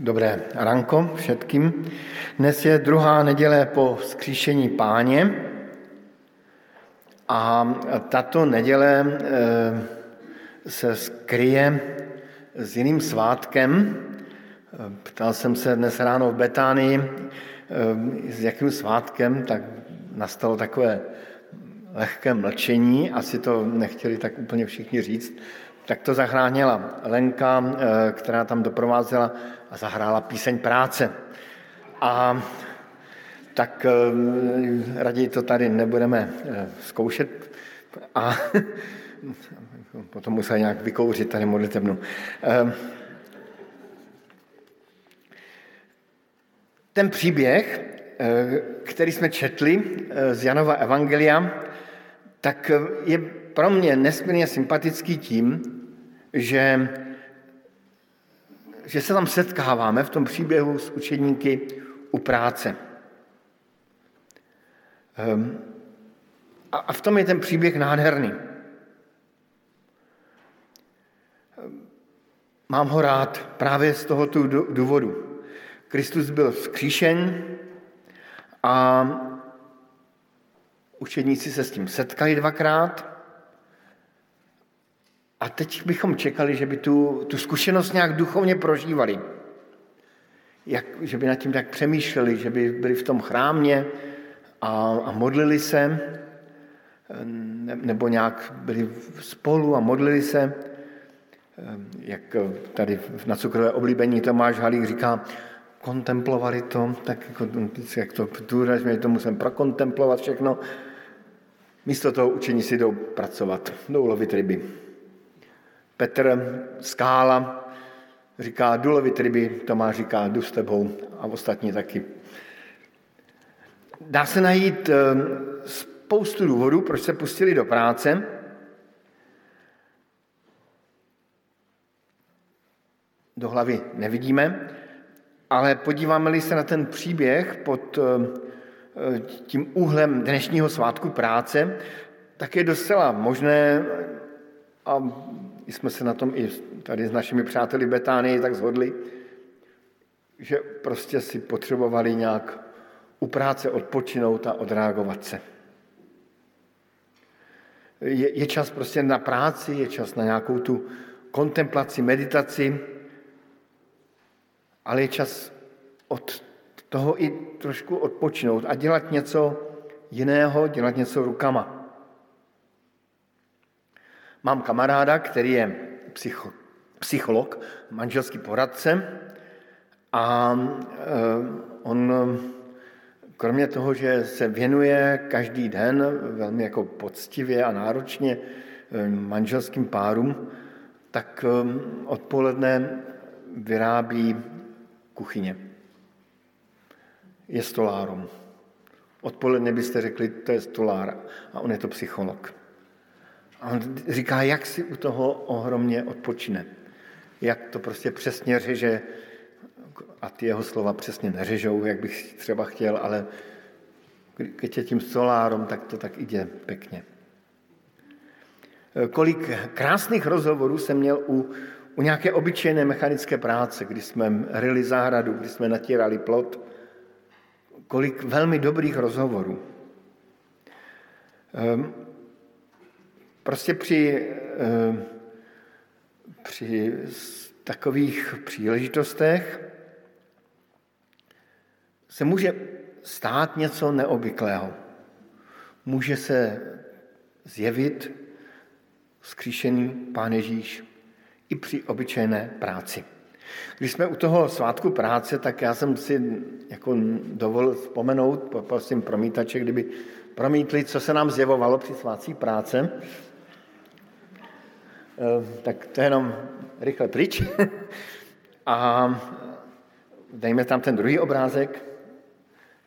Dobré ranko všetkým. Dnes je druhá neděle po skříšení páně a tato neděle eh, se skryje s jiným svátkem. Ptal jsem se dnes ráno v Betánii, eh, s jakým svátkem, tak nastalo takové lehké mlčení, asi to nechtěli tak úplně všichni říct, tak to zachránila Lenka, eh, která tam doprovázela a zahrála píseň práce. A tak eh, raději to tady nebudeme eh, zkoušet a potom musel nějak vykouřit tady modlitebnu. Ten příběh, který jsme četli z Janova Evangelia, tak je pro mě nesmírně sympatický tím, že, že se tam setkáváme v tom příběhu s učedníky u práce. Ehm, a v tom je ten příběh nádherný. Ehm, mám ho rád právě z tohoto důvodu. Kristus byl vzkříšen a učedníci se s tím setkali dvakrát a teď bychom čekali, že by tu, tu zkušenost nějak duchovně prožívali. Jak, že by nad tím tak přemýšleli, že by byli v tom chrámě a, a modlili se, ne, nebo nějak byli spolu a modlili se, jak tady na cukrové oblíbení Tomáš Halík říká, kontemplovali to, tak jako, jak to důrazně to musím prokontemplovat všechno. Místo toho učení si jdou pracovat, jdou lovit ryby. Petr Skála říká, jdu lovit ryby, Tomáš říká, jdu s tebou a ostatní taky. Dá se najít eh, spoustu důvodů, proč se pustili do práce. Do hlavy nevidíme, ale podíváme-li se na ten příběh pod eh, tím úhlem dnešního svátku práce, tak je docela možné a jsme se na tom i tady s našimi přáteli Betánii tak zhodli, že prostě si potřebovali nějak u práce odpočinout a odreagovat se. Je, je čas prostě na práci, je čas na nějakou tu kontemplaci, meditaci, ale je čas od toho i trošku odpočinout a dělat něco jiného, dělat něco rukama. Mám kamaráda, který je psycho, psycholog, manželský poradce a eh, on kromě toho, že se věnuje každý den velmi jako poctivě a náročně eh, manželským párům, tak eh, odpoledne vyrábí kuchyně. Je stolárom. Odpoledne byste řekli, to je stolár a on je to psycholog. A on říká, jak si u toho ohromně odpočine. Jak to prostě přesně řeže, a ty jeho slova přesně neřežou, jak bych třeba chtěl, ale když je tím solárom, tak to tak jde pěkně. Kolik krásných rozhovorů jsem měl u, u nějaké obyčejné mechanické práce, kdy jsme ryli zahradu, kdy jsme natírali plot. Kolik velmi dobrých rozhovorů. Ehm, Prostě při, eh, při takových příležitostech se může stát něco neobvyklého. Může se zjevit skříšený Pán Ježíš i při obyčejné práci. Když jsme u toho svátku práce, tak já jsem si jako dovolil vzpomenout, poprosím promítače, kdyby promítli, co se nám zjevovalo při svátcích práce. Eh, tak to je jenom rychle pryč. A dejme tam ten druhý obrázek,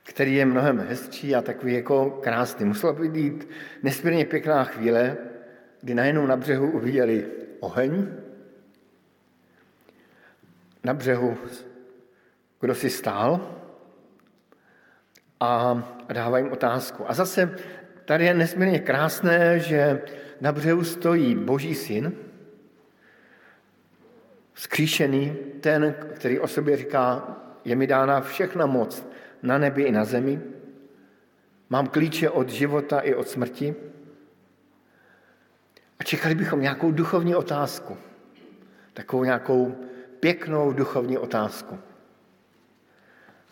který je mnohem hezčí a takový jako krásný. Musela být nesmírně pěkná chvíle, kdy najednou na břehu uviděli oheň, na břehu kdo si stál a dává jim otázku. A zase tady je nesmírně krásné, že na břehu stojí Boží syn skříšený, ten, který o sobě říká, je mi dána všechna moc na nebi i na zemi, mám klíče od života i od smrti. A čekali bychom nějakou duchovní otázku, takovou nějakou pěknou duchovní otázku.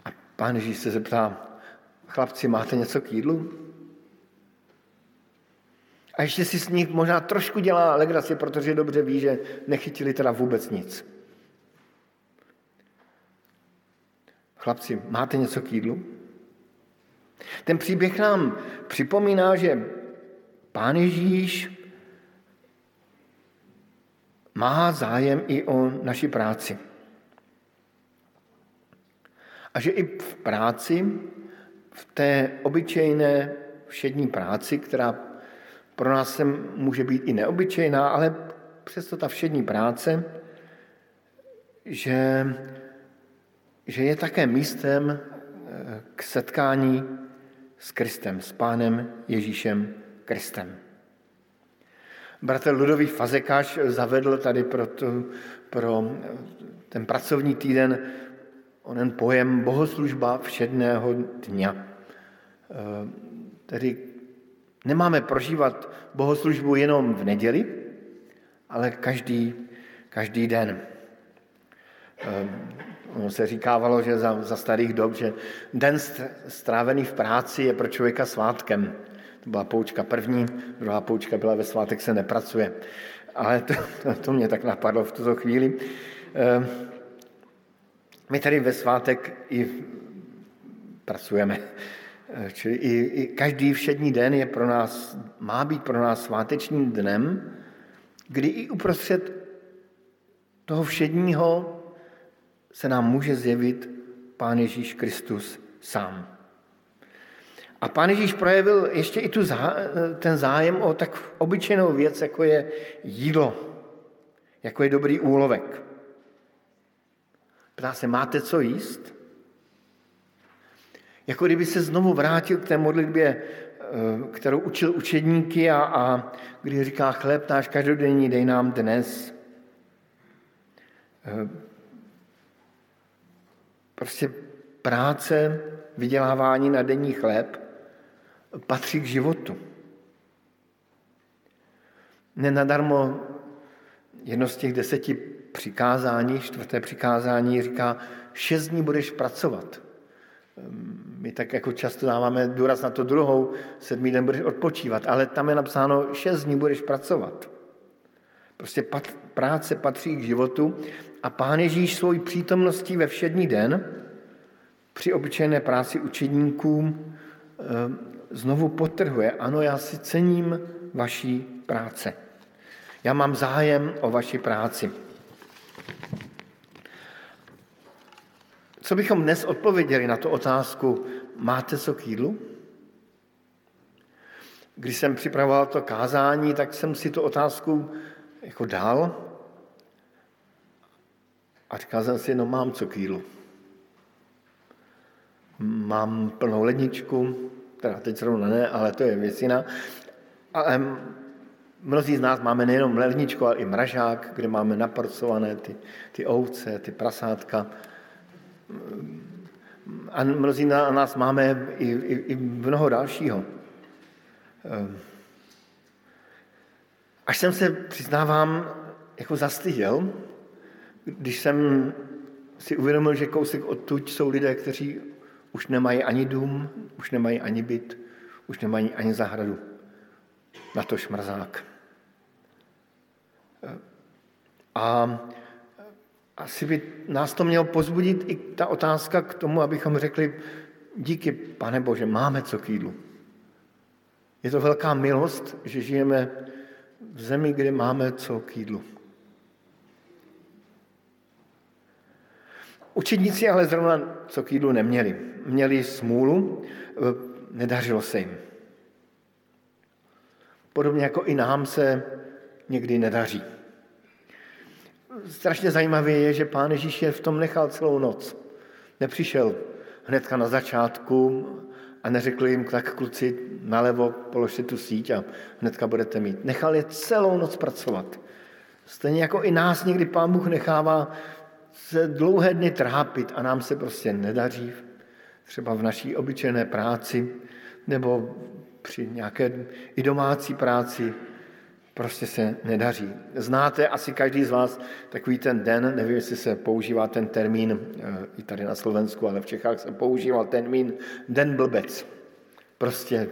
A pán Ježíš se zeptá, chlapci, máte něco k jídlu? A ještě si s nich možná trošku dělá legraci, protože dobře ví, že nechytili teda vůbec nic. Chlapci, máte něco k jídlu? Ten příběh nám připomíná, že Pán Ježíš má zájem i o naši práci. A že i v práci, v té obyčejné všední práci, která pro nás se může být i neobyčejná, ale přesto ta všední práce, že, že je také místem eh, k setkání s Kristem, s Pánem Ježíšem Kristem. Bratr Ludový Fazekáš zavedl tady pro, tu, pro ten pracovní týden onen pojem bohoslužba všedného dňa. E, tedy nemáme prožívat bohoslužbu jenom v neděli, ale každý, každý den. E, ono se říkávalo, že za, za starých dob, že den strávený v práci je pro člověka svátkem. To byla poučka první, druhá poučka byla ve svátek se nepracuje. Ale to, to, to mě tak napadlo v tuto chvíli. Ehm, my tady ve svátek i pracujeme. Ehm, čili i, i každý všední den je pro nás, má být pro nás svátečním dnem, kdy i uprostřed toho všedního se nám může zjevit Pán Ježíš Kristus sám. A pán Ježíš projevil ještě i tu zá, ten zájem o tak obyčejnou věc, jako je jídlo, jako je dobrý úlovek. Ptá se, máte co jíst? Jako kdyby se znovu vrátil k té modlitbě, eh, kterou učil učedníky a, a kdy říká, chléb náš každodenní dej nám dnes. Eh, prostě práce, vydělávání na denní chléb patří k životu. Nenadarmo jedno z těch deseti přikázání, čtvrté přikázání říká, šest dní budeš pracovat. My tak jako často dáváme důraz na to druhou, sedmý den budeš odpočívat, ale tam je napsáno, šest dní budeš pracovat. Prostě pat, práce patří k životu a Pán Ježíš svojí přítomností ve všední den při obyčejné práci učedníkům znovu potrhuje, ano, já si cením vaší práce. Já mám zájem o vaši práci. Co bychom dnes odpověděli na tu otázku, máte co k jídlu? Když jsem připravoval to kázání, tak jsem si tu otázku jako dal a říkal jsem si, no mám co k jídlu. Mám plnou ledničku, teda teď zrovna ne, ale to je věc jiná. Ale mnozí z nás máme nejenom ledničku, ale i mražák, kde máme naporcované ty, ty ovce, ty prasátka. A mnozí na nás máme i, i, i mnoho dalšího. Až jsem se, přiznávám, jako zastyděl, když jsem si uvědomil, že kousek odtud jsou lidé, kteří už nemají ani dům, už nemají ani byt, už nemají ani zahradu. Na to šmrzák. A asi by nás to mělo pozbudit i ta otázka k tomu, abychom řekli, díky, pane Bože, máme co k jídlu. Je to velká milost, že žijeme v zemi, kde máme co k jídlu. Učedníci ale zrovna co k jídlu neměli. Měli smůlu, e, nedařilo se jim. Podobně jako i nám se někdy nedaří. Strašně zajímavé je, že pán Ježíš je v tom nechal celou noc. Nepřišel hnedka na začátku a neřekl jim, tak kluci, nalevo položte tu síť a hnedka budete mít. Nechal je celou noc pracovat. Stejně jako i nás někdy Pán Bůh nechává se dlouhé dny trápit a nám se prostě nedaří, třeba v naší obyčejné práci nebo při nějaké i domácí práci, prostě se nedaří. Znáte asi každý z vás takový ten den, nevím, jestli se používá ten termín eh, i tady na Slovensku, ale v Čechách se používal termín den blbec. Prostě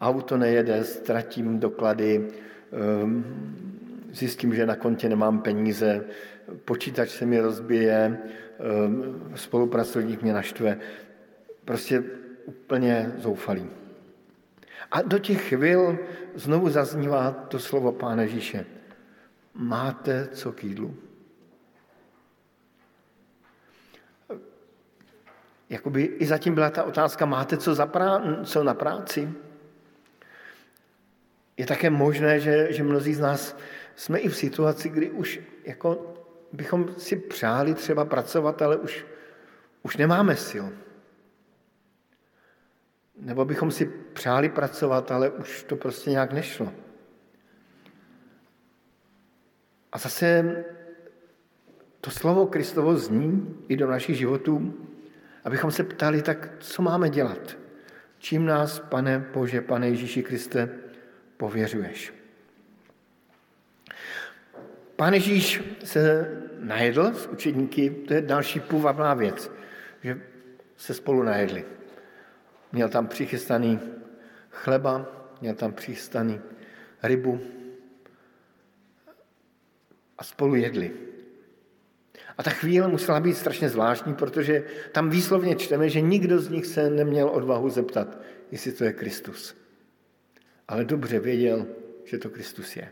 auto nejede, ztratím doklady, ehm, zjistím, že na kontě nemám peníze, počítač se mi rozbije, ehm, spolupracovník mě naštve. Prostě úplně zoufalý. A do těch chvil znovu zaznívá to slovo Pána Ježíše. Máte co k jídlu? Jakoby i zatím byla ta otázka, máte co, za prá- co na práci? Je také možné, že, že mnozí z nás jsme i v situaci, kdy už jako bychom si přáli třeba pracovat, ale už, už nemáme sil. Nebo bychom si přáli pracovat, ale už to prostě nějak nešlo. A zase to slovo Kristovo zní i do našich životů, abychom se ptali, tak co máme dělat? Čím nás, pane Bože, pane Ježíši Kriste, pověřuješ? Pán Ježíš se najedl s učedníky, to je další půvabná věc, že se spolu najedli. Měl tam přichystaný chleba, měl tam přichystaný rybu a spolu jedli. A ta chvíle musela být strašně zvláštní, protože tam výslovně čteme, že nikdo z nich se neměl odvahu zeptat, jestli to je Kristus. Ale dobře věděl, že to Kristus je.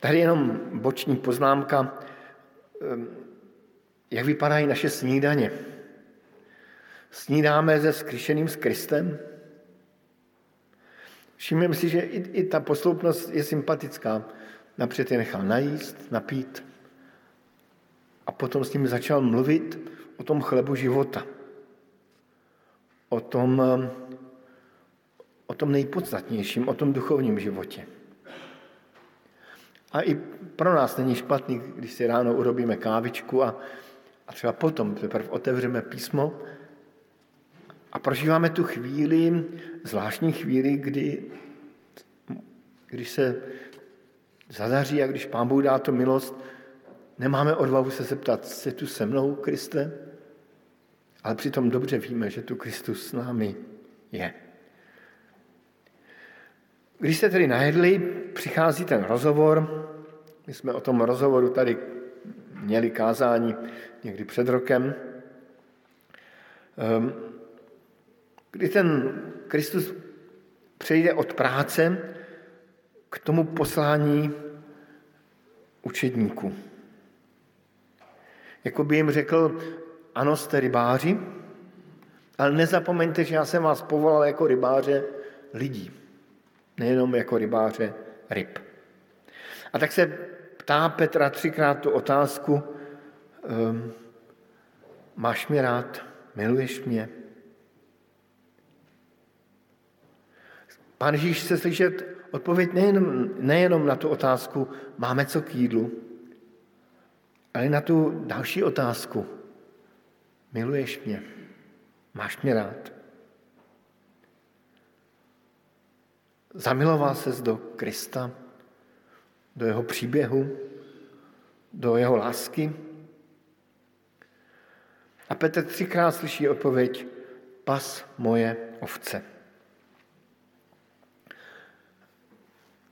Tady jenom boční poznámka, ehm, jak vypadají naše snídaně. Snídáme se skryšeným s Kristem? Všimněme si, že i, i ta posloupnost je sympatická. Napřed je nechal najíst, napít a potom s ním začal mluvit o tom chlebu života. O tom, o tom nejpodstatnějším, o tom duchovním životě. A i pro nás není špatný, když si ráno urobíme kávičku a, a třeba potom teprve otevřeme písmo a prožíváme tu chvíli, zvláštní chvíli, kdy, když se zadaří a když Pán Bůh dá to milost, nemáme odvahu se zeptat, jsi tu se mnou, Kriste? Ale přitom dobře víme, že tu Kristus s námi je. Když se tedy najedli, přichází ten rozhovor. My jsme o tom rozhovoru tady měli kázání někdy před rokem. Ehm, kdy ten Kristus přejde od práce k tomu poslání učedníků. Jako by jim řekl, ano, jste rybáři, ale nezapomeňte, že já jsem vás povolal jako rybáře lidí, nejenom jako rybáře ryb. A tak se ptá Petra třikrát tu otázku, um, máš mě rád, miluješ mě? Pán Ježíš chce slyšet odpověď nejenom, nejenom na tu otázku, máme co k jídlu, ale na tu další otázku. Miluješ mě? Máš mě rád? Zamiloval ses do Krista, do jeho příběhu, do jeho lásky? A Petr třikrát slyší odpověď, pas moje ovce.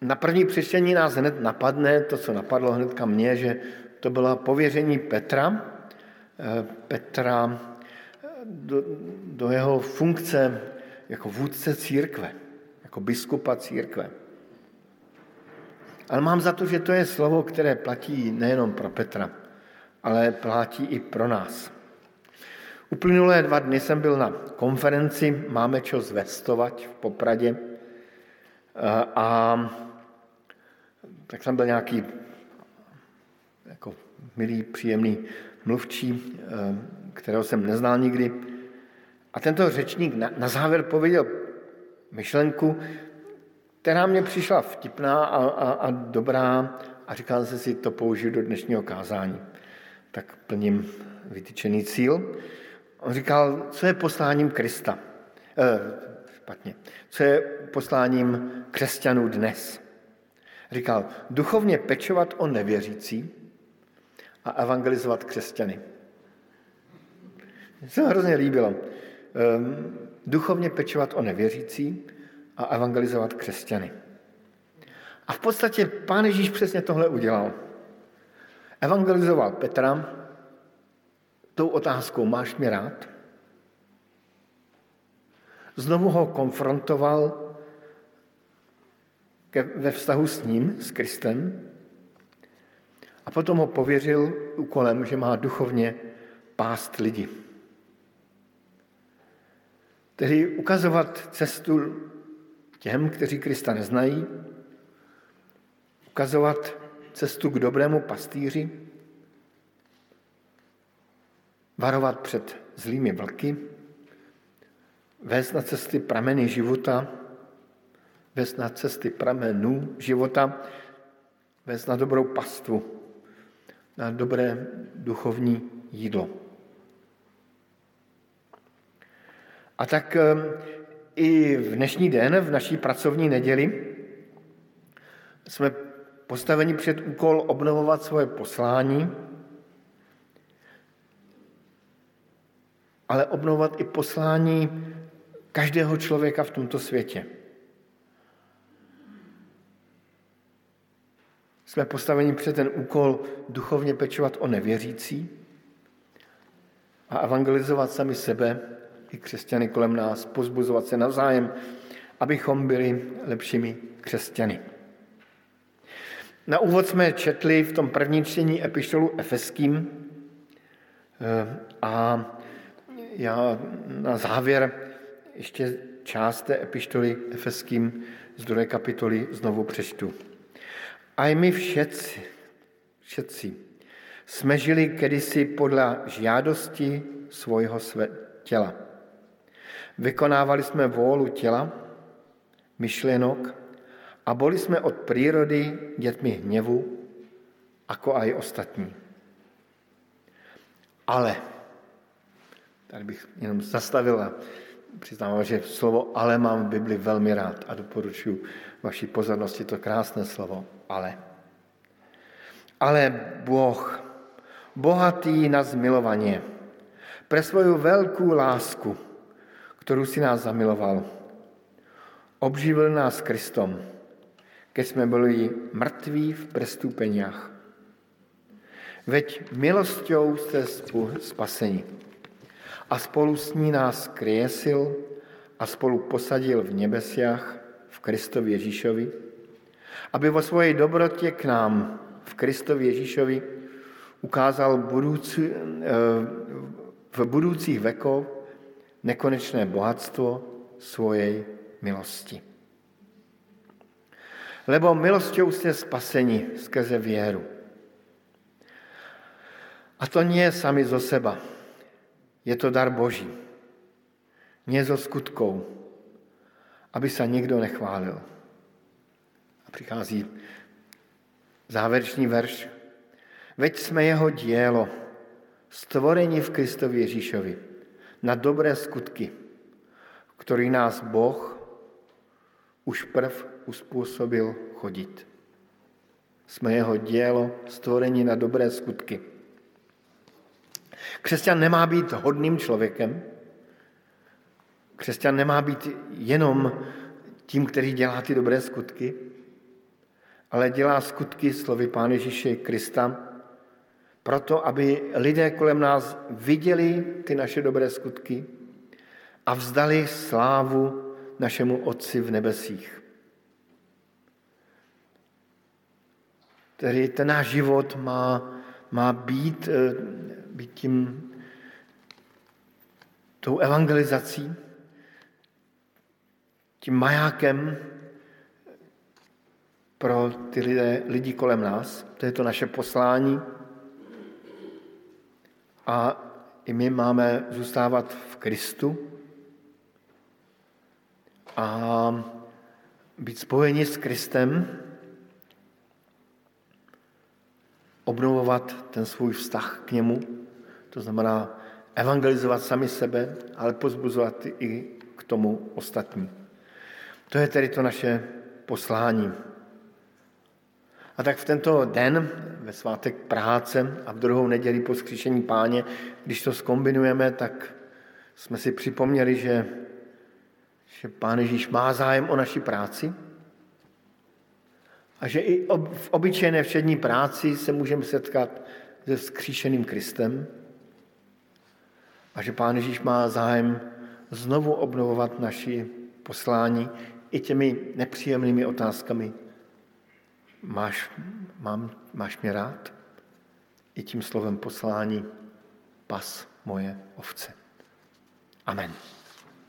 Na první přečtení nás hned napadne to, co napadlo hnedka mě, že to bylo pověření Petra, eh, Petra eh, do, do jeho funkce jako vůdce církve, jako biskupa církve. Ale mám za to, že to je slovo, které platí nejenom pro Petra, ale platí i pro nás. Uplynulé dva dny jsem byl na konferenci Máme čo zvestovat v Popradě eh, a tak tam byl nějaký jako milý, příjemný mluvčí, eh, kterého jsem neznal nikdy. A tento řečník na, na závěr pověděl myšlenku, která mě přišla vtipná a, a, a dobrá a říkal jsem si, to použiju do dnešního kázání. Tak plním vytyčený cíl. On říkal, co je posláním Krista? Eh, špatně. Co je posláním křesťanů dnes? Říkal, duchovně pečovat o nevěřící a evangelizovat křesťany. Mně se hrozně líbilo. Um, duchovně pečovat o nevěřící a evangelizovat křesťany. A v podstatě pán Ježíš přesně tohle udělal. Evangelizoval Petra tou otázkou, máš mě rád? Znovu ho konfrontoval ve vztahu s ním, s Kristem, a potom ho pověřil úkolem, že má duchovně pást lidi. Tedy ukazovat cestu těm, kteří Krista neznají, ukazovat cestu k dobrému pastýři, varovat před zlými vlky, vést na cesty prameny života, vést na cesty pramenů života, vést na dobrou pastvu, na dobré duchovní jídlo. A tak ehm, i v dnešní den, v naší pracovní neděli, jsme postaveni před úkol obnovovat svoje poslání, ale obnovovat i poslání každého člověka v tomto světě. Jsme postaveni před ten úkol duchovně pečovat o nevěřící a evangelizovat sami sebe i křesťany kolem nás, pozbuzovat se navzájem, abychom byli lepšími křesťany. Na úvod jsme četli v tom prvním čtení epištolu Efeským eh, a já na závěr ještě část té epištoly Efeským z druhé kapitoly znovu přečtu. A i my všetci, všetci jsme žili kedysi podle žádosti svojho těla. Vykonávali jsme vůlu těla, myšlenok a byli jsme od přírody dětmi hněvu, jako aj ostatní. Ale, tady bych jenom zastavil a přiznám, že slovo ale mám v Bibli velmi rád a doporučuji vaší pozornosti to krásné slovo ale. Ale Boh, bohatý na zmilovanie, pre svoju veľkú lásku, ktorú si nás zamiloval, obživil nás Kristom, keď sme boli mrtví v prestúpeniach. Veď milosťou ste spaseni. A spolu s ní nás kriesil a spolu posadil v nebesiach v Kristovi Ježíšovi, aby vo svojej dobrotě k nám v Kristovi Ježíšovi ukázal budoucí, eh, v budoucích vekov nekonečné bohatstvo svojej milosti. Lebo milosťou ste spaseni skrze věru. A to nie sami zo seba. Je to dar Boží. Nie zo skutkov, aby sa nikdo nechválil. A přichází závěrečný verš. Veď jsme jeho dílo, stvorení v Kristovi Ježíšovi, na dobré skutky, který nás Boh už prv uspůsobil chodit. Jsme jeho dílo, stvorení na dobré skutky. Křesťan nemá být hodným člověkem, křesťan nemá být jenom tím, který dělá ty dobré skutky, ale dělá skutky slovy Pána Ježíše Krista, proto, aby lidé kolem nás viděli ty naše dobré skutky a vzdali slávu našemu Otci v nebesích. Tedy ten náš život má, má být, eh, být tím, tou evangelizací, tím majákem pro ty lidé, lidi kolem nás. To je to naše poslání. A i my máme zůstávat v Kristu a být spojeni s Kristem, obnovovat ten svůj vztah k němu, to znamená evangelizovat sami sebe, ale pozbuzovat i k tomu ostatní. To je tedy to naše poslání. A tak v tento den, ve svátek práce a v druhou neděli po skříšení páně, když to skombinujeme, tak jsme si připomněli, že, že Pán Ježíš má zájem o naši práci a že i v obyčejné všední práci se můžeme setkat se skříšeným Kristem a že Pán Ježíš má zájem znovu obnovovat naši poslání i těmi nepříjemnými otázkami. Máš, mám, máš mě rád? I tím slovem poslání pas moje ovce. Amen.